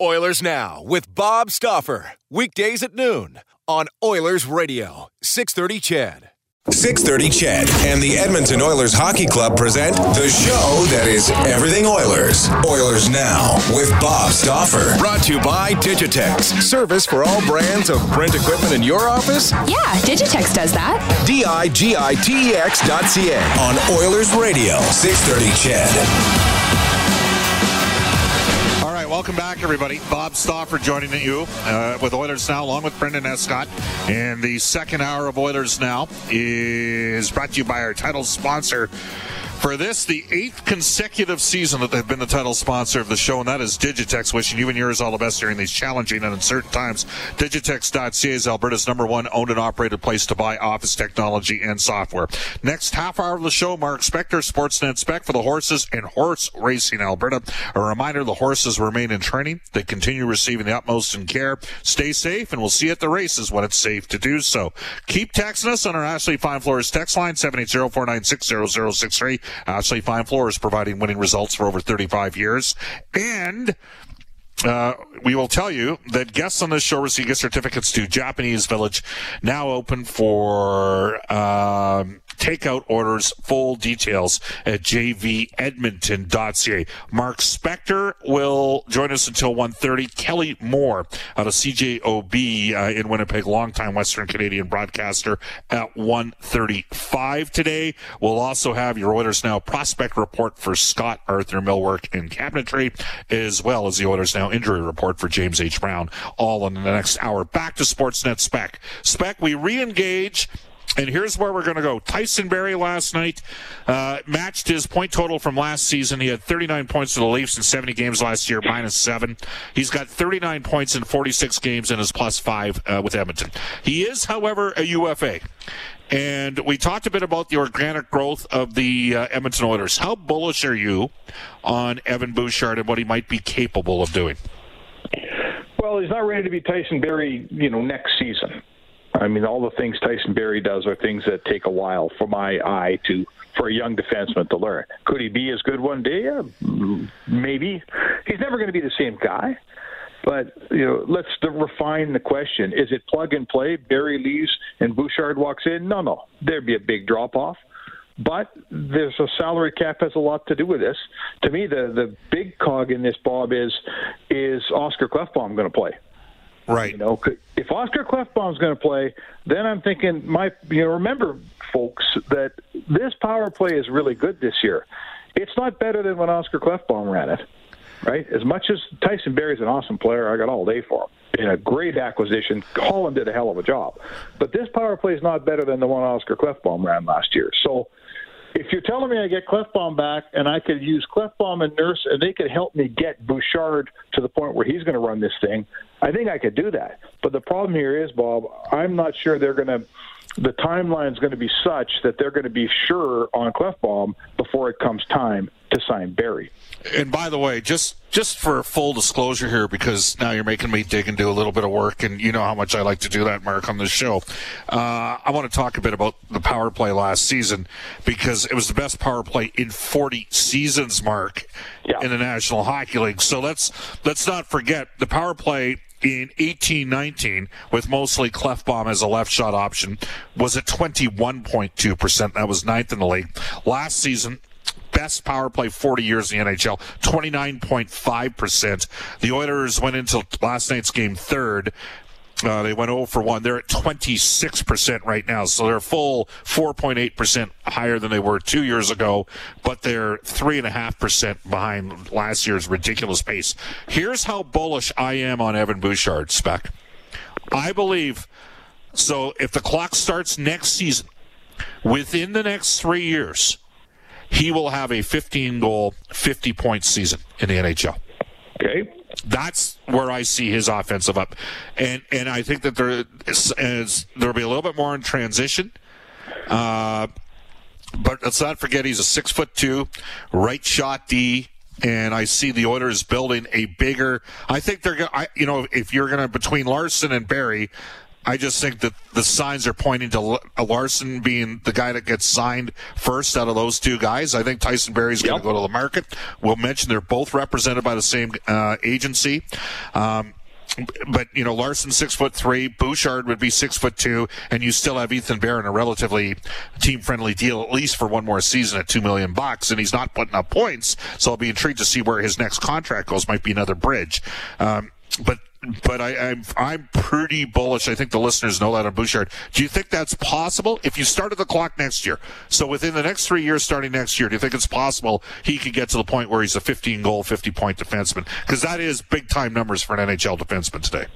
Oilers Now with Bob Stauffer. Weekdays at noon on Oilers Radio, 630 CHED. 630 CHED and the Edmonton Oilers Hockey Club present the show that is everything Oilers. Oilers Now with Bob Stauffer. Brought to you by Digitex. Service for all brands of print equipment in your office? Yeah, Digitex does that. D-I-G-I-T-E-X dot C-A on Oilers Radio, 630 CHED. Welcome back, everybody. Bob Stauffer joining you uh, with Oilers Now, along with Brendan Escott. And the second hour of Oilers Now is brought to you by our title sponsor. For this, the eighth consecutive season that they've been the title sponsor of the show, and that is Digitex. Wishing you and yours all the best during these challenging and uncertain times. Digitex.ca is Alberta's number one owned and operated place to buy office technology and software. Next half hour of the show, Mark Spector, Sportsnet Spec for the horses and horse racing Alberta. A reminder the horses remain in training. They continue receiving the utmost in care. Stay safe, and we'll see you at the races when it's safe to do so. Keep texting us on our Ashley Fine Floors text line, 780 496 0063. Ashley Fine Floors providing winning results for over 35 years. And uh, we will tell you that guests on this show receive gift certificates to Japanese Village, now open for um, takeout orders. Full details at jvedmonton.ca. Mark Spector will join us until 1.30. Kelly Moore out of CJOB uh, in Winnipeg, longtime Western Canadian broadcaster at 1.35 today. We'll also have your Oilers Now prospect report for Scott Arthur Millwork and Cabinetry, as well as the Oilers Now injury report for James H. Brown, all in the next hour. Back to Sportsnet Spec. Spec, we re-engage and here's where we're going to go. Tyson Barrie last night uh, matched his point total from last season. He had 39 points for the Leafs in 70 games last year, minus seven. He's got 39 points in 46 games and is plus five uh, with Edmonton. He is, however, a UFA. And we talked a bit about the organic growth of the uh, Edmonton Oilers. How bullish are you on Evan Bouchard and what he might be capable of doing? Well, he's not ready to be Tyson Barrie, you know, next season. I mean, all the things Tyson Barrie does are things that take a while for my eye to for a young defenseman to learn. Could he be as good one day? Yeah, maybe. He's never going to be the same guy. But you know, let's refine the question: Is it plug and play? Barrie leaves and Bouchard walks in? No, no. There'd be a big drop off. But there's a salary cap has a lot to do with this. To me, the the big cog in this, Bob, is is Oscar Klefbom going to play? Right. You know, if Oscar Klefbom's going to play, then I'm thinking, my you know, remember, folks, that this power play is really good this year. It's not better than when Oscar Klefbom ran it, right? As much as Tyson Barrie's an awesome player, I got all day for him. In a great acquisition, Holland did a hell of a job. But this power play is not better than the one Oscar Klefbom ran last year. So if you're telling me I get Klefbom back and I could use Klefbom and Nurse and they could help me get Bouchard to the point where he's going to run this thing, I think I could do that. But the problem here is, Bob, I'm not sure they're going to. The timeline is going to be such that they're going to be sure on Klefbom before it comes time to sign Barrie. And by the way, just just for full disclosure here, because now you're making me dig and do a little bit of work, and you know how much I like to do that, Mark, on this show. Uh, I want to talk a bit about the power play last season because it was the best power play in 40 seasons, Mark, yeah. in the National Hockey League. So let's let's not forget the power play in 18-19 with mostly Klefbom as a left shot option was at 21.2%. That was ninth in the league. Last season, best power play 40 years in the NHL, 29.5%. The Oilers went into last night's game third. Uh, they went 0 for 1. They're at 26% right now. So they're full 4.8% higher than they were two years ago, but they're 3.5% behind last year's ridiculous pace. Here's how bullish I am on Evan Bouchard, Spec. I believe, so if the clock starts next season, within the next three years, he will have a 15 goal, 50 point season in the NHL. Okay. That's where I see his offensive up, and and I think that there is, is there'll be a little bit more in transition. Uh, but let's not forget he's a six foot two, right shot D, and I see the Oilers building a bigger. I think they're going. to You know, if you're going to between Larson and Barrie, I just think that the signs are pointing to Larson being the guy that gets signed first out of those two guys. I think Tyson Barrie's going to go to the market. We'll mention they're both represented by the same uh, agency. Um, but you know Larson six foot three, Bouchard would be six foot two, and you still have Ethan Bear in a relatively team friendly deal at least for one more season at two million bucks, and he's not putting up points. So I'll be intrigued to see where his next contract goes. Might be another bridge. Um, but but I, am I'm, I'm pretty bullish. I think the listeners know that on Bouchard. Do you think that's possible if you started the clock next year? So within the next three years, starting next year, do you think it's possible he could get to the point where he's a 15 goal, 50 point defenseman? Because that is big time numbers for an NHL defenseman today.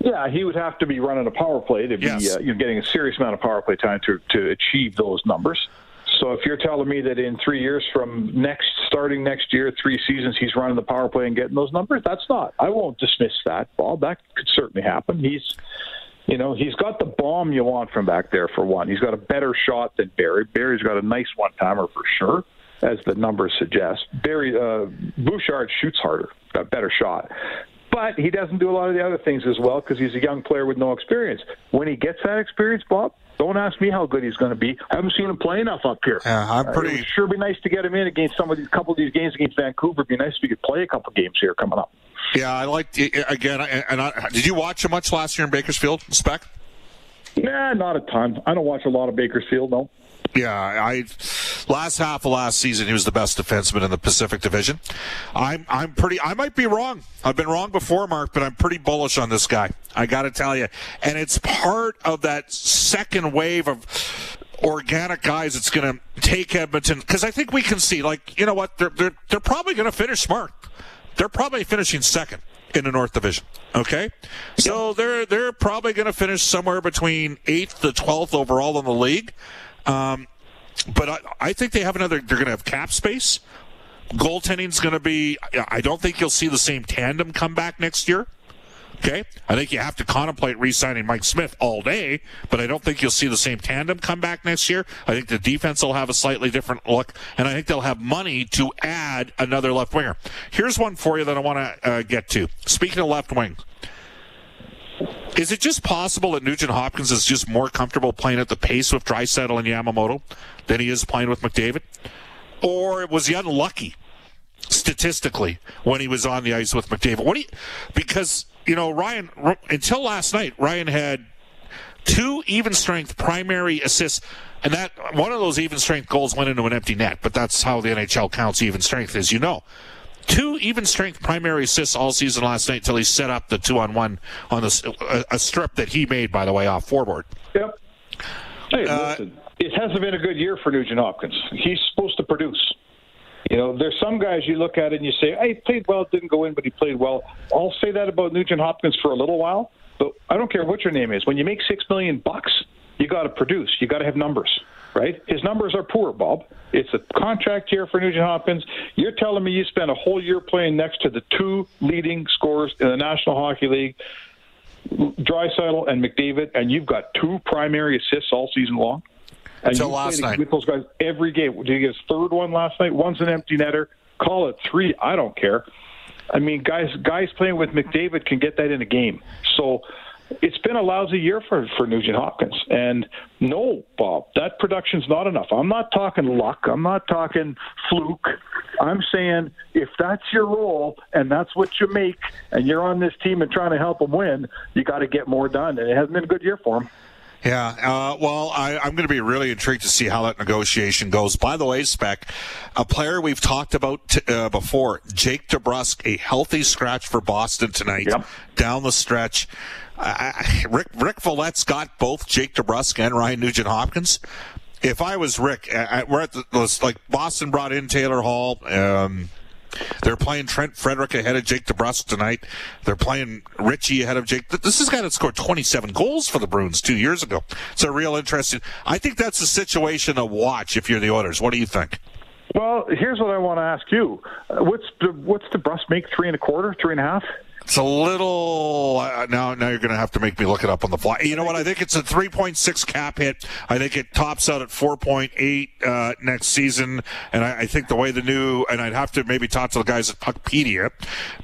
Yeah, he would have to be running a power play to be yes. uh, you know, getting a serious amount of power play time to to achieve those numbers. So if you're telling me that in three years from next, starting next year, three seasons, he's running the power play and getting those numbers, that's not. I won't dismiss that, Bob. That could certainly happen. He's, you know, he's got the bomb you want from back there for one. He's got a better shot than Barrie. Barrie's got a nice one timer for sure, as the numbers suggest. Barrie uh, Bouchard shoots harder, got a better shot. But he doesn't do a lot of the other things as well because he's a young player with no experience. When he gets that experience, Bob, don't ask me how good he's going to be. I haven't seen him play enough up here. Yeah, I'm pretty. Uh, sure be nice to get him in against some of these couple of these games against Vancouver. It'd be nice if he could play a couple games here coming up. Yeah, I like again. And I, did you watch him much last year in Bakersfield, Spec? Nah, not a ton. I don't watch a lot of Bakersfield, no. Yeah, I last half of last season he was the best defenseman in the Pacific Division. I'm I'm pretty I might be wrong. I've been wrong before, Mark, but I'm pretty bullish on this guy. I got to tell you, and it's part of that second wave of organic guys that's going to take Edmonton because I think we can see like you know what they're they're they're probably going to finish smart. They're probably finishing second in the North Division. Okay, so they're they're probably going to finish somewhere between eighth to twelfth overall in the league. Um, but I, I think they have another. They're going to have cap space. Goaltending's going to be. I don't think you'll see the same tandem come back next year. Okay, I think you have to contemplate re-signing Mike Smith all day, but I don't think you'll see the same tandem come back next year. I think the defense will have a slightly different look, and I think they'll have money to add another left winger. Here's one for you that I want to uh, get to. Speaking of left wing, is it just possible that Nugent Hopkins is just more comfortable playing at the pace with Draisaitl and Yamamoto than he is playing with McDavid? Or was he unlucky statistically when he was on the ice with McDavid? Because, you know, Ryan, until last night, Ryan had two even strength primary assists. And that one of those even strength goals went into an empty net, but that's how the NHL counts even strength, as you know two even strength primary assists all season last night until he set up the two on one on the, a, a strip that he made, by the way, off forward. Yep. Hey, uh, listen, it hasn't been a good year for Nugent Hopkins. He's supposed to produce. You know, there's some guys you look at and you say, hey, he played well, didn't go in, but he played well. I'll say that about Nugent Hopkins for a little while, but I don't care what your name is. When you make six million bucks, you got to produce. You got to have numbers right? His numbers are poor, Bob. It's a contract year for Nugent Hopkins. You're telling me you spent a whole year playing next to the two leading scorers in the National Hockey League, Draisaitl and McDavid, and you've got two primary assists all season long? And Until last night. With those guys every game. Did you get his third one last night? One's an empty netter. Call it three. I don't care. I mean, guys, guys playing with McDavid can get that in a game. So it's been a lousy year for for Nugent Hopkins. And no, Bob, that production's not enough. I'm not talking luck. I'm not talking fluke. I'm saying if that's your role and that's what you make, and you're on this team and trying to help them win, you got to get more done. And it hasn't been a good year for them. Yeah, uh, well, I, am going to be really intrigued to see how that negotiation goes. By the way, Spec, a player we've talked about t- uh, before, Jake DeBrusk, a healthy scratch for Boston tonight yep. down the stretch. Rick Rick Valette's got both Jake DeBrusk and Ryan Nugent Hopkins. If I was Rick, we're at the like Boston brought in Taylor Hall. Um, they're playing Trent Frederic ahead of Jake DeBrusk tonight. They're playing Ritchie ahead of Jake. This is a guy that scored 27 goals for the Bruins two years ago. It's a real interesting. I think that's a situation to watch if you're the Oilers. What do you think? Well, here's what I want to ask you: uh, What's the, what's DeBrusk make? Three and a quarter, three and a half? It's a little uh, now. Now you're going to have to make me look it up on the fly. You know what? I think it's a 3.6 cap hit. I think it tops out at 4.8 uh, next season. And I, I, think the way the new and I'd have to maybe talk to the guys at Puckpedia,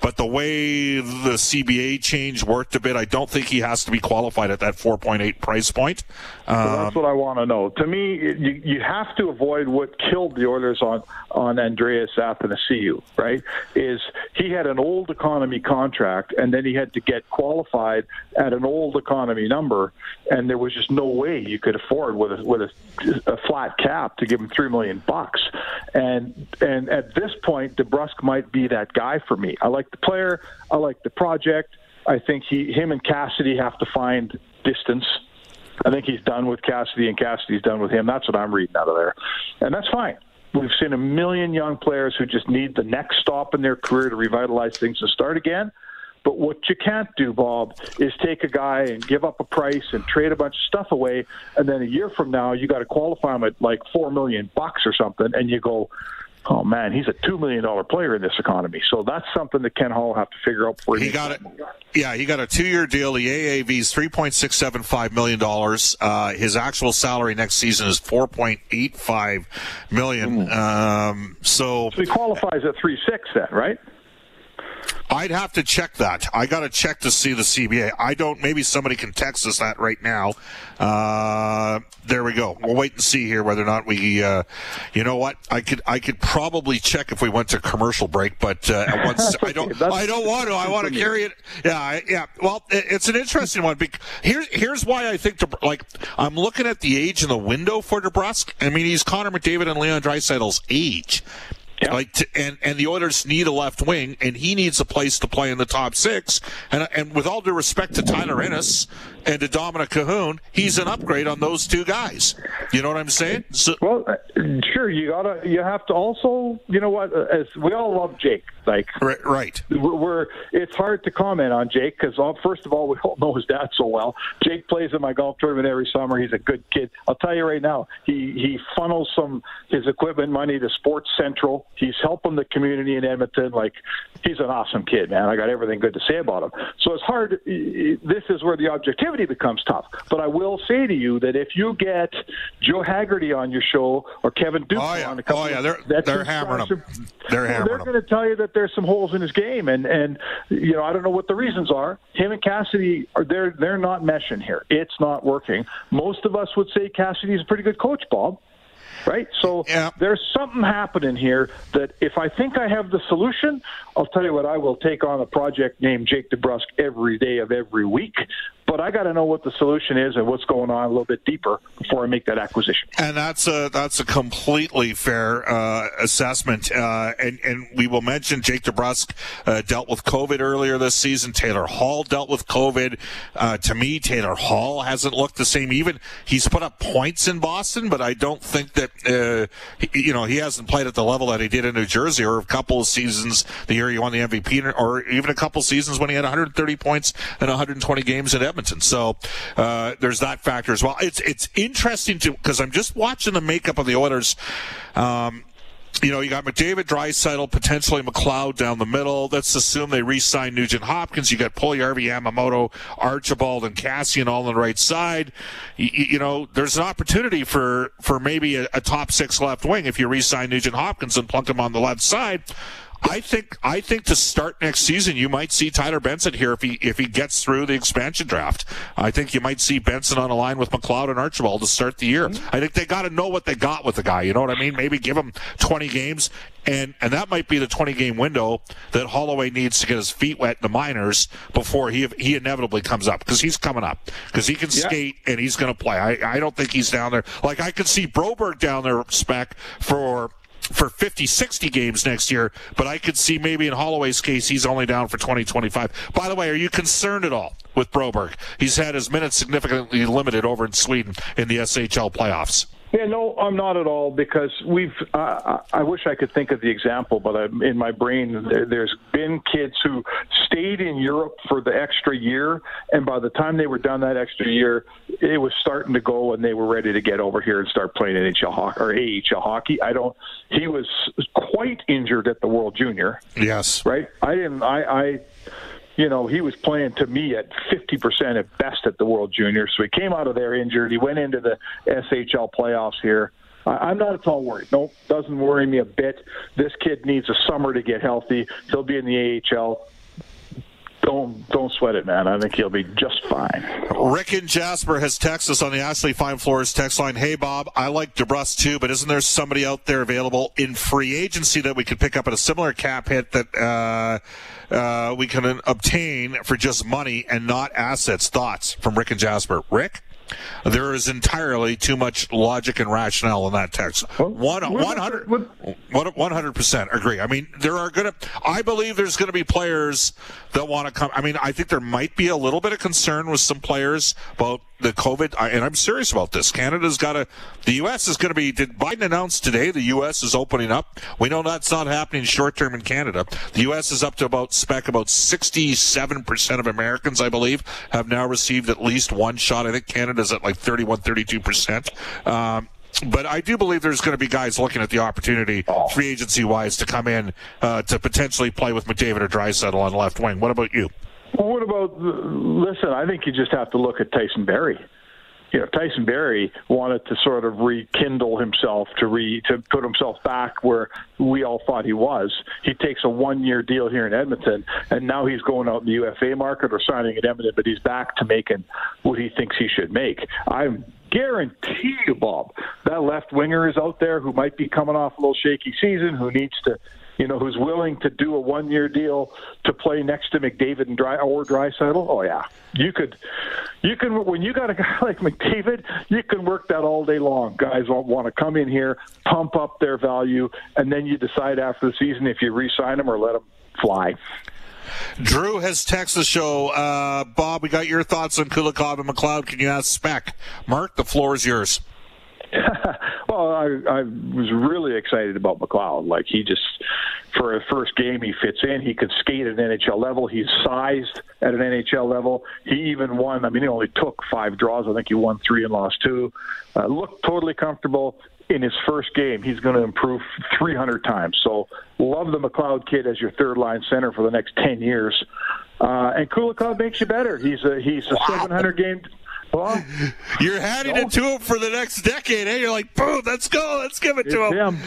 but the way the CBA change worked a bit, I don't think he has to be qualified at that 4.8 price point. Um, well, that's what I want to know. To me, you, you have to avoid what killed the Oilers on on Andreas Athanasiou. Right? Is he had an old economy contract contract, and then he had to get qualified at an old economy number, and there was just no way you could afford with a with a, a flat cap to give him three million bucks. And and at this point, DeBrusk might be that guy for me. I like the player, I like the project. I think he, him, and Cassidy have to find distance. I think he's done with Cassidy, and Cassidy's done with him. That's what I'm reading out of there, and that's fine. We've seen a million young players who just need the next stop in their career to revitalize things and start again. But what you can't do, Bob, is take a guy and give up a price and trade a bunch of stuff away, and then a year from now you got to qualify him at like four million bucks or something, and you go, oh man, he's a two million dollar player in this economy. So that's something that Ken Hall have to figure out for. he, he got it. Yeah, he got a two year deal. The AAV is three point six seven five million dollars. Uh, his actual salary next season is four point eight five million. Mm. Um, so, so he qualifies at three six then, right? I'd have to check that. I got to check to see the CBA. I don't. Maybe somebody can text us that right now. Uh, there we go. We'll wait and see here whether or not we. Uh, you know what? I could. I could probably check if we went to commercial break, but uh, once I don't. I don't want to. I want to carry it. Yeah. Yeah. Well, it's an interesting one. Here's here's why I think. like I'm looking at the age in the window for DeBrusk. I mean, he's Connor McDavid and Leon Draisaitl's age. Yep. Like to, and and the Oilers need a left wing, and he needs a place to play in the top six. And and with all due respect to Tyler Ennis and to Dominic Kahun, he's an upgrade on those two guys. You know what I'm saying? So, well, uh, sure. You gotta. You have to also. You know what? As we all love Jake. Like right. right. We're. It's hard to comment on Jake because uh, first of all, we all know his dad so well. Jake plays in my golf tournament every summer. He's a good kid. I'll tell you right now. He he funnels some his equipment money to Sports Central He's helping the community in Edmonton. Like he's an awesome kid, man. I got everything good to say about him. So it's hard. This is where the objectivity becomes tough. But I will say to you that if you get Joe Haggerty on your show or Kevin Duke oh, yeah. on a couple, oh yeah, they're they're hammering him. They're hammering They're going to tell you that there's some holes in his game, and and you know I don't know what the reasons are. Him and Cassidy are they're they're not meshing here. It's not working. Most of us would say Cassidy's a pretty good coach, Bob right? So yeah. there's something happening here that if I think I have the solution, I'll tell you what, I will take on a project named Jake DeBrusk every day of every week but I got to know what the solution is and what's going on a little bit deeper before I make that acquisition. And that's a that's a completely fair uh, assessment. Uh, and and we will mention Jake DeBrusk uh, dealt with COVID earlier this season. Taylor Hall dealt with COVID. Uh, to me, Taylor Hall hasn't looked the same. Even he's put up points in Boston, but I don't think that uh, he, you know he hasn't played at the level that he did in New Jersey or a couple of seasons the year he won the MVP, or even a couple seasons when he had 130 points and 120 games in Edmonton. Edmonton. So uh, there's that factor as well. It's it's interesting to because I'm just watching the makeup of the Oilers. Um, you know, you got McDavid, Draisaitl, potentially McLeod down the middle. Let's assume they re-sign Nugent Hopkins. You got Puljujarvi, Yamamoto, Archibald, and Kassian all on the right side. You, you know, there's an opportunity for for maybe a, a top six left wing if you re-sign Nugent Hopkins and plunk him on the left side. I think I think to start next season, you might see Tyler Benson here if he if he gets through the expansion draft. I think you might see Benson on a line with McLeod and Archibald to start the year. Mm-hmm. I think they got to know what they got with the guy. You know what I mean? Maybe give him 20 games, and and that might be the 20 game window that Holloway needs to get his feet wet in the minors before he he inevitably comes up because he's coming up because he can yeah. skate and he's going to play. I I don't think he's down there. Like I could see Broberg down there spec for for 50, 60 games next year, but I could see maybe in Holloway's case, he's only down for 2025. By the way, are you concerned at all with Broberg? He's had his minutes significantly limited over in Sweden in the SHL playoffs. Yeah, no, I'm not at all because we've. Uh, I wish I could think of the example, but I'm, in my brain, there, there's been kids who stayed in Europe for the extra year, and by the time they were done that extra year, it was starting to go, and they were ready to get over here and start playing NHL hockey or AHL hockey. I don't. He was quite injured at the World Junior. Yes. Right. I didn't. I. I you know, he was playing to me at 50% at best at the World Juniors. So he came out of there injured. He went into the SHL playoffs here. I'm not at all worried. No, doesn't worry me a bit. This kid needs a summer to get healthy. He'll be in the AHL don't don't sweat it, man. I think he'll be just fine. Rick and Jasper has texted us on the Ashley Fine Floors text line. Hey, Bob, I like DeBrusk too, but isn't there somebody out there available in free agency that we could pick up at a similar cap hit that uh, uh, we can obtain for just money and not assets? Thoughts from Rick and Jasper. Rick. There is entirely too much logic and rationale in that text. One, 100 percent agree. I mean, there are going to. I believe there's going to be players that want to come. I mean, I think there might be a little bit of concern with some players about the COVID, and I'm serious about this. Canada's got to, the U.S. is going to be, did Biden announce today the U.S. is opening up? We know that's not happening short term in Canada. The U.S. is up to about, spec about 67% of Americans, I believe, have now received at least one shot. I think Canada's at like 31, 32%. Um, but I do believe there's going to be guys looking at the opportunity, free agency wise, to come in uh, to potentially play with McDavid or Draisaitl on left wing. What about you? Well, what about? Listen, I think you just have to look at Tyson Barrie. You know, Tyson Barrie wanted to sort of rekindle himself to re to put himself back where we all thought he was. He takes a one-year deal here in Edmonton, and now he's going out in the UFA market or signing at Edmonton, but he's back to making what he thinks he should make. I'm guarantee you, Bob, that left winger is out there who might be coming off a little shaky season, who needs to you know, who's willing to do a one-year deal to play next to McDavid and Dry or Draisaitl. Oh yeah, you could, you can when you got a guy like McDavid, you can work that all day long. Guys won't want to come in here, pump up their value, and then you decide after the season if you re-sign them or let them fly. Drew has texted the show. Uh, Bob, we got your thoughts on Kulikov and McLeod. Can you ask Spec? Mark, the floor is yours. well, I, I was really excited about McLeod. Like he just, for a first game, he fits in. He could skate at an NHL level. He's sized at an NHL level. He even won. I mean, he only took five draws. I think he won three and lost two. Uh, looked totally comfortable in his first game. He's going to improve 300 times. So love the McLeod kid as your third line center for the next 10 years. Uh, and Kulikov makes you better. He's a he's a wow. 700 game well, you're handing no. it to him for the next decade, eh? You're like, boom, let's go, let's give it it's to him. him.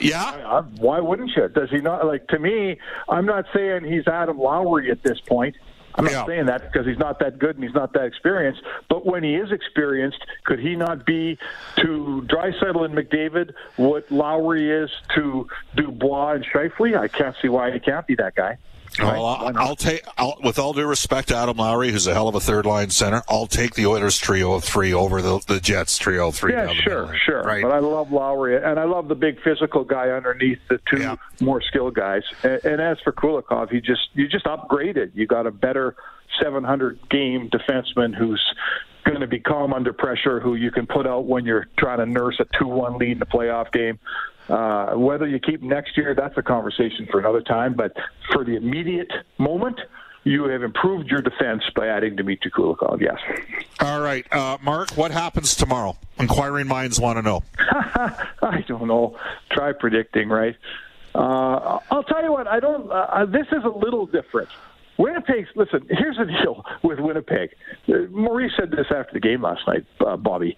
Yeah. I, I, why wouldn't you? Does he not like? To me, I'm not saying he's Adam Lowry at this point. I'm not yeah. saying that because he's not that good and he's not that experienced. But when he is experienced, could he not be to Draisaitl and McDavid what Lowry is to Dubois and Scheifele? I can't see why he can't be that guy. Well, I'll, I'll take, I'll, with all due respect to Adam Lowry, who's a hell of a third line center, I'll take the Oilers trio of three over the, the Jets trio of three. Yeah, sure, sure. Right. But I love Lowry, and I love the big physical guy underneath the two yeah. more skilled guys. And, and as for Kulikov, he just you just upgraded. You got a better 700 game defenseman who's going to be calm under pressure, who you can put out when you're trying to nurse a 2 1 lead in a playoff game. Uh, whether you keep next year, that's a conversation for another time. But for the immediate moment, you have improved your defense by adding Dmitry Kulikov. Yes. All right, uh, Mark. What happens tomorrow? Inquiring minds want to know. I don't know. Try predicting, right? Uh, I'll tell you what. I don't. Uh, uh this is a little different. Winnipeg's listen. Here's the deal with Winnipeg. Uh, Maurice said this after the game last night, uh, Bobby.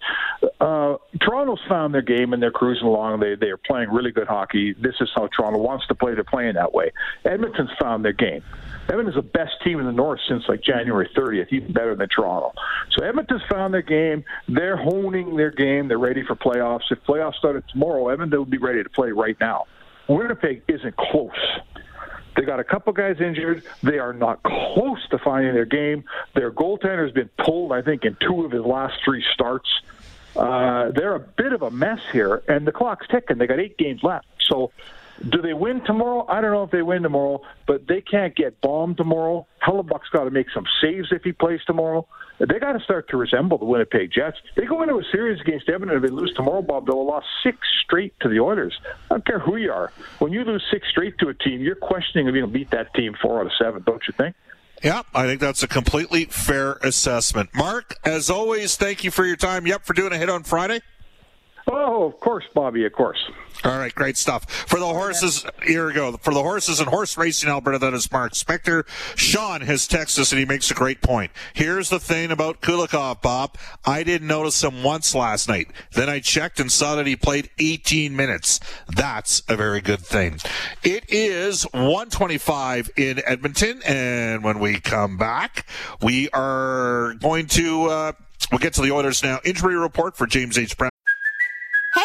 Uh, Toronto's found their game and they're cruising along. They they are playing really good hockey. This is how Toronto wants to play. They're playing that way. Edmonton's found their game. Edmonton's the best team in the North since like January 30th, even better than Toronto. So Edmonton's found their game. They're honing their game. They're ready for playoffs. If playoffs started tomorrow, Edmonton would be ready to play right now. Winnipeg isn't close. They got a couple guys injured. They are not close to finding their game. Their goaltender's been pulled, I think, in two of his last three starts. Uh, they're a bit of a mess here, and the clock's ticking. They got eight games left. So do they win tomorrow? I don't know if they win tomorrow, but they can't get bombed tomorrow. Hellebuyck's got to make some saves if he plays tomorrow. They got to start to resemble the Winnipeg Jets. They go into a series against Edmonton. If they lose tomorrow, Bob, they'll have lost six straight to the Oilers. I don't care who you are. When you lose six straight to a team, you're questioning if you can beat that team four out of seven, don't you think? Yeah, I think that's a completely fair assessment. Mark, as always, thank you for your time. Yep, for doing a hit on Friday. Oh, of course, Bobby, of course. All right, great stuff. For the horses, here we go. For the horses and horse racing Alberta, that is Mark Spector. Sean has texted us and he makes a great point. Here's the thing about Kulikov, Bob. I didn't notice him once last night. Then I checked and saw that he played 18 minutes. That's a very good thing. It is 125 in Edmonton. And when we come back, we are going to, uh, we'll get to the Oilers now. Injury report for James H. Brown.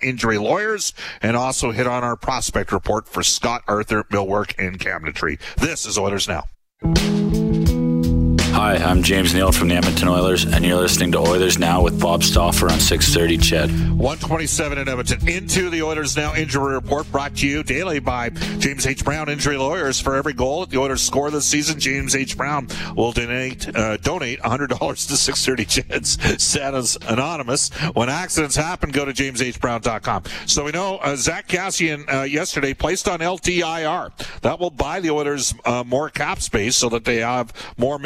Injury lawyers and also hit on our prospect report for Scott Arthur, Millwork, and Cabinetry. This is Oilers Now. Hi, I'm James Neal from the Edmonton Oilers, and you're listening to Oilers Now with Bob Stauffer on 630 CHED. 127 in Edmonton. Into the Oilers Now injury report brought to you daily by James H. Brown Injury Lawyers. For every goal that the Oilers score this season, James H. Brown will donate uh, donate $100 to 630 CHED's Santa's Anonymous. When accidents happen, go to jameshbrown.com. So we know uh, Zack Kassian uh, yesterday placed on LTIR. That will buy the Oilers uh, more cap space so that they have more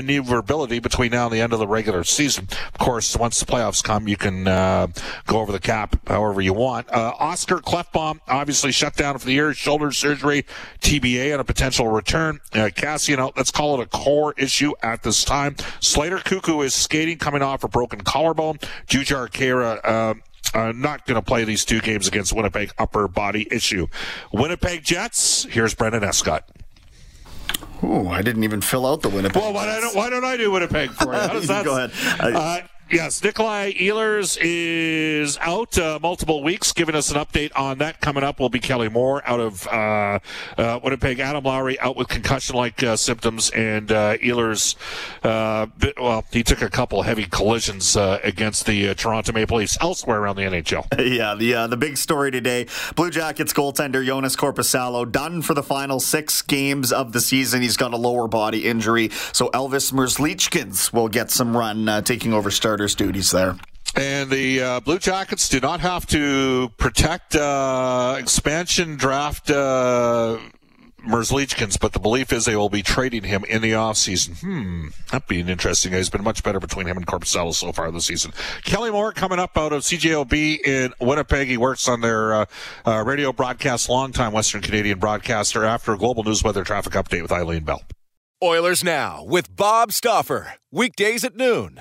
maneuverability between now and the end of the regular season. Of course, once the playoffs come, you can uh, go over the cap however you want. Uh, Oscar Klefbom obviously shut down for the year, shoulder surgery, TBA, and a potential return. Uh, Kassian out. Let's call it a core issue at this time. Slater Koekkoek is skating, coming off a broken collarbone. Jujhar Khaira. Uh, uh, not going to play these two games against Winnipeg upper body issue. Winnipeg Jets. Here's Brendan Escott. Oh, I didn't even fill out the Winnipeg. Well, why don't, why don't I do Winnipeg for you? How does that? Go ahead. Uh, Yes, Nikolai Ehlers is out uh, multiple weeks. Giving us an update on that coming up will be Kelly Moore out of uh, uh, Winnipeg. Adam Lowry out with concussion-like uh, symptoms, and uh, Ehlers, uh, well, he took a couple heavy collisions against the Toronto Maple Leafs elsewhere around the NHL. Yeah, the the big story today: Blue Jackets goaltender Jonas Korpisalo done for the final six games of the season. He's got a lower body injury, so Elvis Merzlikins will get some run taking over start starters' duties there. And the uh, Blue Jackets do not have to protect uh, expansion draft uh, Merzlikins, but the belief is they will be trading him in the offseason. Hmm, that'd be interesting. He's been much better between him and Korpisalo so far this season. Kelly Moore coming up out of CJOB in Winnipeg. He works on their uh, uh, radio broadcast, longtime Western Canadian broadcaster, after a global news weather traffic update with Eileen Bell. Oilers Now with Bob Stauffer. Weekdays at noon